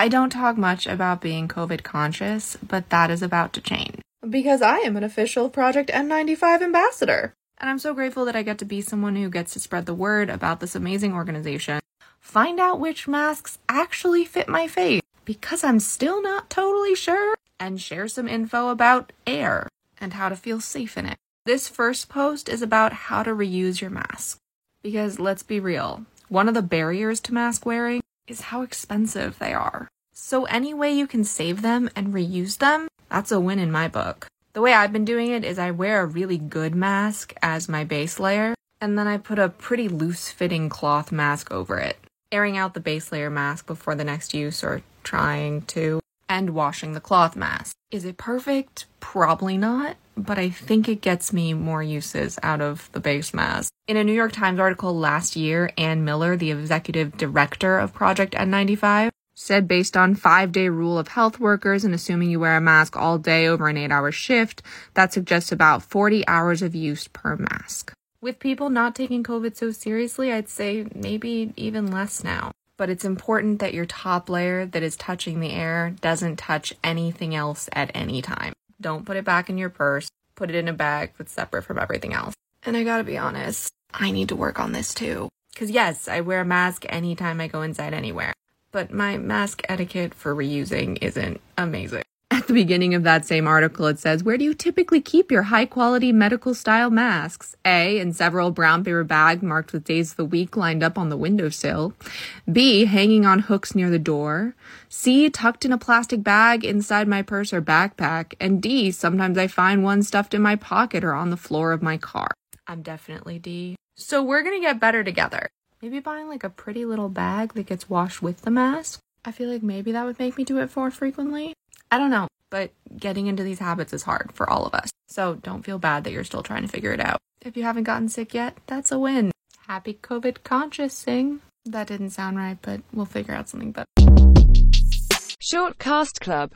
I don't talk much about being COVID conscious, but that is about to change. Because I am an official Project N95 ambassador. And I'm so grateful that I get to be someone who gets to spread the word about this amazing organization, find out which masks actually fit my face, because I'm still not totally sure, and share some info about air and how to feel safe in it. This first post is about how to reuse your mask. Because let's be real, one of the barriers to mask wearing is how expensive they are. So, any way you can save them and reuse them, that's a win in my book. The way I've been doing it is I wear a really good mask as my base layer, and then I put a pretty loose fitting cloth mask over it, airing out the base layer mask before the next use or trying to, and washing the cloth mask. Is it perfect? Probably not, but I think it gets me more uses out of the base mask. In a New York Times article last year, Anne Miller, the executive director of Project N95, said based on five day rule of health workers and assuming you wear a mask all day over an eight hour shift, that suggests about 40 hours of use per mask. With people not taking COVID so seriously, I'd say maybe even less now. But it's important that your top layer that is touching the air doesn't touch anything else at any time. Don't put it back in your purse, put it in a bag that's separate from everything else. And I gotta be honest, I need to work on this too. Because yes, I wear a mask anytime I go inside anywhere, but my mask etiquette for reusing isn't amazing. The beginning of that same article, it says, Where do you typically keep your high quality medical style masks? A. In several brown paper bags marked with days of the week lined up on the windowsill. B. Hanging on hooks near the door. C. Tucked in a plastic bag inside my purse or backpack. And D. Sometimes I find one stuffed in my pocket or on the floor of my car. I'm definitely D. So we're gonna get better together. Maybe buying like a pretty little bag that gets washed with the mask. I feel like maybe that would make me do it more frequently. I don't know, but getting into these habits is hard for all of us. So don't feel bad that you're still trying to figure it out. If you haven't gotten sick yet, that's a win. Happy COVID conscious sing. That didn't sound right, but we'll figure out something better. Short Cast Club